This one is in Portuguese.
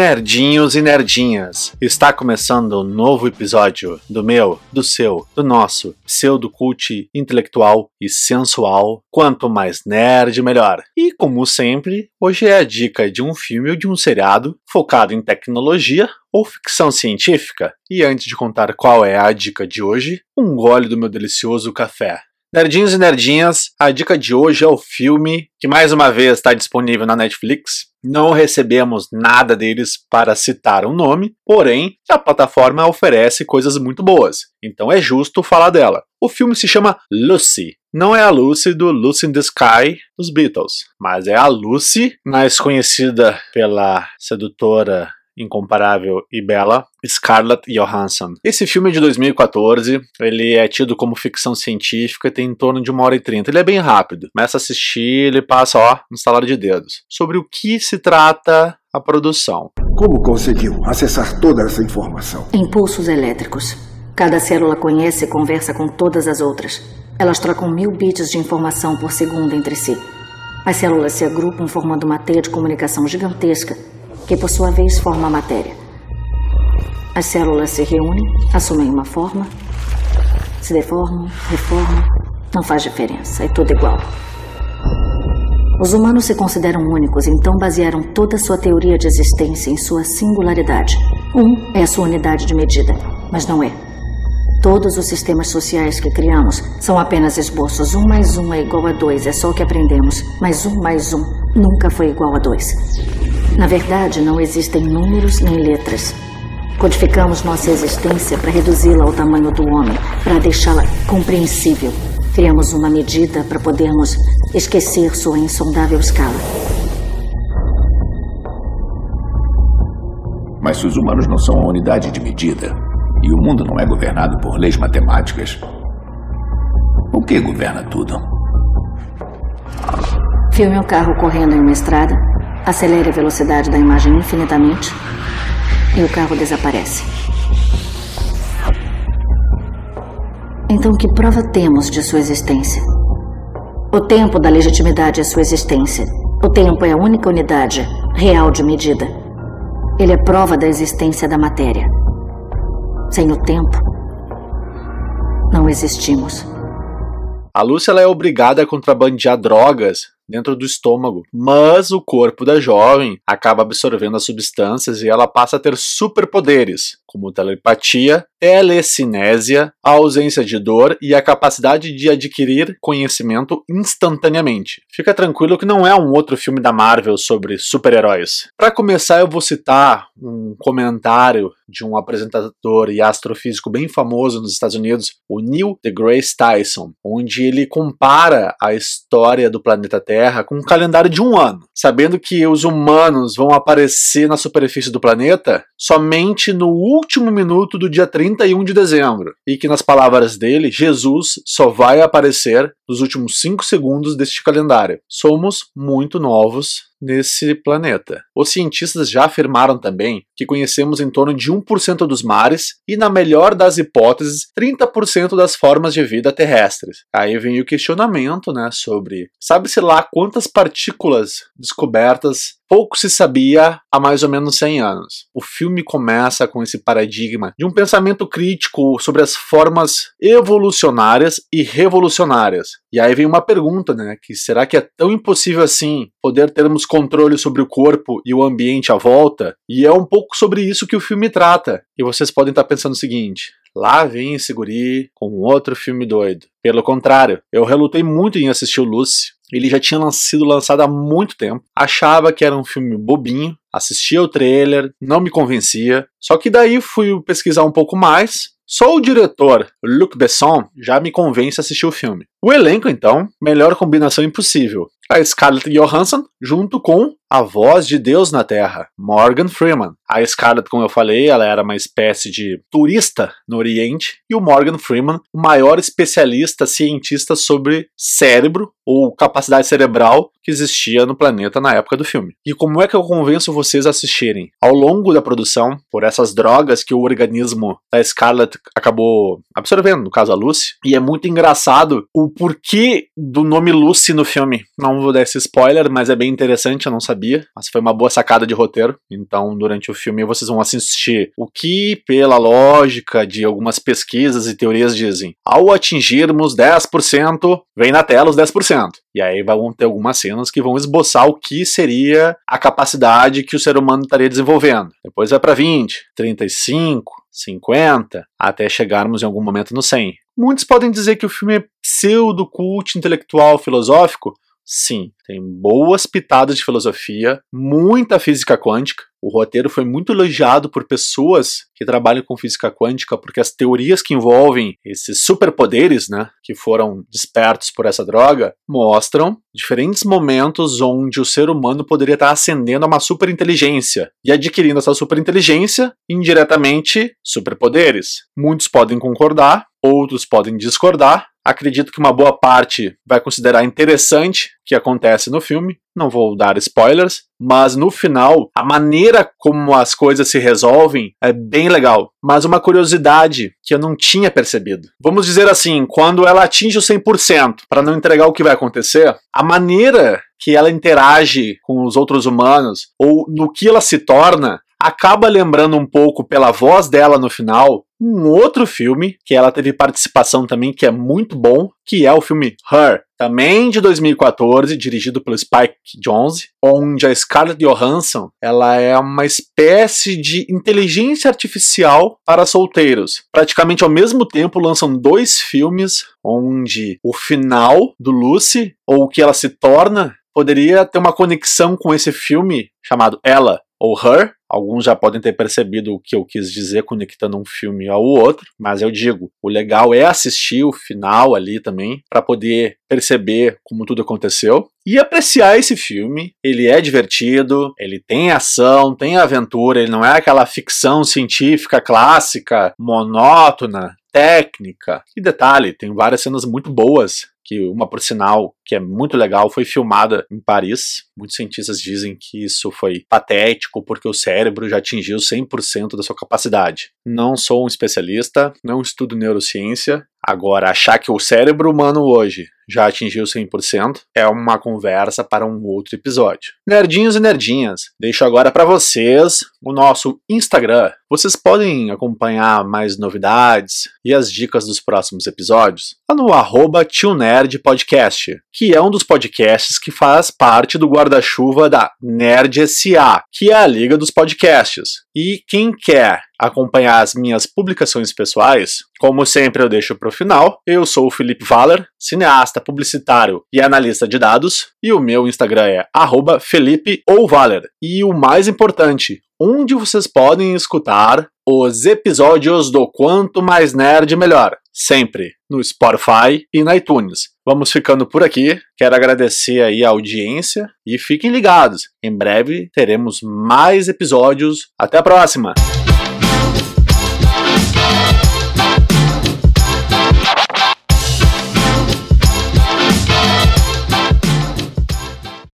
Nerdinhos e nerdinhas, está começando um novo episódio do meu, do seu, do nosso pseudo-cult intelectual e sensual. Quanto mais nerd, melhor. E como sempre, hoje é a dica de um filme ou de um seriado focado em tecnologia ou ficção científica. E antes de contar qual é a dica de hoje, um gole do meu delicioso café. Nerdinhos e nerdinhas, a dica de hoje é o filme que mais uma vez está disponível na Netflix. Não recebemos nada deles para citar um nome, porém a plataforma oferece coisas muito boas, então é justo falar dela. O filme se chama Lucy. Não é a Lucy do Lucy in the Sky dos Beatles, mas é a Lucy, mais conhecida pela sedutora incomparável e bela, Scarlett Johansson. Esse filme é de 2014, ele é tido como ficção científica e tem em torno de uma hora e trinta. Ele é bem rápido. Começa a assistir, ele passa, ó, no estalar de dedos. Sobre o que se trata a produção. Como conseguiu acessar toda essa informação? Impulsos elétricos. Cada célula conhece e conversa com todas as outras. Elas trocam mil bits de informação por segundo entre si. As células se agrupam formando uma teia de comunicação gigantesca que por sua vez forma a matéria. As células se reúnem, assumem uma forma, se deformam, reformam, não faz diferença, é tudo igual. Os humanos se consideram únicos, então basearam toda sua teoria de existência em sua singularidade. Um é a sua unidade de medida, mas não é. Todos os sistemas sociais que criamos são apenas esboços. Um mais um é igual a dois, é só o que aprendemos. Mas um mais um nunca foi igual a dois. Na verdade, não existem números nem letras. Codificamos nossa existência para reduzi-la ao tamanho do homem, para deixá-la compreensível. Criamos uma medida para podermos esquecer sua insondável escala. Mas se os humanos não são a unidade de medida e o mundo não é governado por leis matemáticas, o que governa tudo? Filme o carro correndo em uma estrada Acelere a velocidade da imagem infinitamente e o carro desaparece. Então, que prova temos de sua existência? O tempo da legitimidade é sua existência. O tempo é a única unidade real de medida. Ele é prova da existência da matéria. Sem o tempo, não existimos. A Lúcia é obrigada a contrabandear drogas dentro do estômago, mas o corpo da jovem acaba absorvendo as substâncias e ela passa a ter superpoderes, como telepatia, telecinésia, a ausência de dor e a capacidade de adquirir conhecimento instantaneamente. Fica tranquilo que não é um outro filme da Marvel sobre super-heróis. Para começar, eu vou citar um comentário de um apresentador e astrofísico bem famoso nos Estados Unidos, o Neil deGrasse Tyson, onde ele compara a história do planeta Terra com um calendário de um ano, sabendo que os humanos vão aparecer na superfície do planeta somente no último minuto do dia 31 de dezembro, e que, nas palavras dele, Jesus só vai aparecer nos últimos 5 segundos deste calendário. Somos muito novos nesse planeta. Os cientistas já afirmaram também que conhecemos em torno de 1% dos mares e, na melhor das hipóteses, 30% das formas de vida terrestres. Aí vem o questionamento, né, sobre sabe-se lá quantas partículas descobertas pouco se sabia há mais ou menos 100 anos. O filme começa com esse paradigma de um pensamento crítico sobre as formas evolucionárias e revolucionárias. E aí vem uma pergunta, né, que será que é tão impossível assim poder termos controle sobre o corpo e o ambiente à volta? E é um pouco sobre isso que o filme trata. E vocês podem estar pensando o seguinte: Lá vem esse guri com outro filme doido. Pelo contrário, eu relutei muito em assistir o Lucy. Ele já tinha sido lançado há muito tempo. Achava que era um filme bobinho. Assistia o trailer, não me convencia. Só que daí fui pesquisar um pouco mais. Só o diretor, Luc Besson, já me convence a assistir o filme. O elenco, então, melhor combinação impossível. A Scarlett Johansson, junto com a voz de Deus na Terra, Morgan Freeman. A Scarlett, como eu falei, ela era uma espécie de turista no Oriente, e o Morgan Freeman, o maior especialista cientista sobre cérebro ou capacidade cerebral que existia no planeta na época do filme. E como é que eu convenço vocês a assistirem? Ao longo da produção, por essas drogas que o organismo da Scarlett acabou absorvendo, no caso a Lucy, e é muito engraçado o porquê do nome Lucy no filme. Não vou dar esse spoiler, mas é bem interessante, eu não sabia sabia, mas foi uma boa sacada de roteiro. Então, durante o filme, vocês vão assistir o que, pela lógica de algumas pesquisas e teorias, dizem. Ao atingirmos 10%, vem na tela os 10%. E aí vão ter algumas cenas que vão esboçar o que seria a capacidade que o ser humano estaria desenvolvendo. Depois vai para 20, 35, 50, até chegarmos em algum momento no 100. Muitos podem dizer que o filme é pseudo-cult intelectual filosófico, Sim, tem boas pitadas de filosofia, muita física quântica. O roteiro foi muito elogiado por pessoas que trabalham com física quântica, porque as teorias que envolvem esses superpoderes, né, que foram despertos por essa droga, mostram diferentes momentos onde o ser humano poderia estar ascendendo a uma superinteligência e adquirindo essa superinteligência, indiretamente, superpoderes. Muitos podem concordar, outros podem discordar, Acredito que uma boa parte vai considerar interessante o que acontece no filme. Não vou dar spoilers, mas no final, a maneira como as coisas se resolvem é bem legal. Mas uma curiosidade que eu não tinha percebido. Vamos dizer assim, quando ela atinge o 100%, para não entregar o que vai acontecer, a maneira que ela interage com os outros humanos ou no que ela se torna acaba lembrando um pouco pela voz dela no final um outro filme que ela teve participação também que é muito bom, que é o filme Her, também de 2014, dirigido pelo Spike Jonze, onde a Scarlett Johansson ela é uma espécie de inteligência artificial para solteiros. Praticamente ao mesmo tempo lançam dois filmes onde o final do Lucy ou o que ela se torna poderia ter uma conexão com esse filme chamado Ela ou Her, Alguns já podem ter percebido o que eu quis dizer conectando um filme ao outro, mas eu digo, o legal é assistir o final ali também para poder perceber como tudo aconteceu e apreciar esse filme. Ele é divertido, ele tem ação, tem aventura, ele não é aquela ficção científica clássica, monótona, técnica. E detalhe, tem várias cenas muito boas que uma por sinal que é muito legal foi filmada em Paris. Muitos cientistas dizem que isso foi patético porque o cérebro já atingiu 100% da sua capacidade. Não sou um especialista, não estudo neurociência, Agora, achar que o cérebro humano hoje já atingiu 100% é uma conversa para um outro episódio. Nerdinhos e nerdinhas, deixo agora para vocês o nosso Instagram. Vocês podem acompanhar mais novidades e as dicas dos próximos episódios lá no arroba Podcast, que é um dos podcasts que faz parte do guarda-chuva da Nerd SA, que é a liga dos podcasts. E quem quer acompanhar as minhas publicações pessoais, como sempre eu deixo para o final. Eu sou o Felipe Valer, cineasta, publicitário e analista de dados, e o meu Instagram é Felipe ou Valer. E o mais importante, onde vocês podem escutar os episódios do Quanto Mais Nerd Melhor, sempre no Spotify e na iTunes. Vamos ficando por aqui. Quero agradecer aí a audiência e fiquem ligados. Em breve teremos mais episódios. Até a próxima.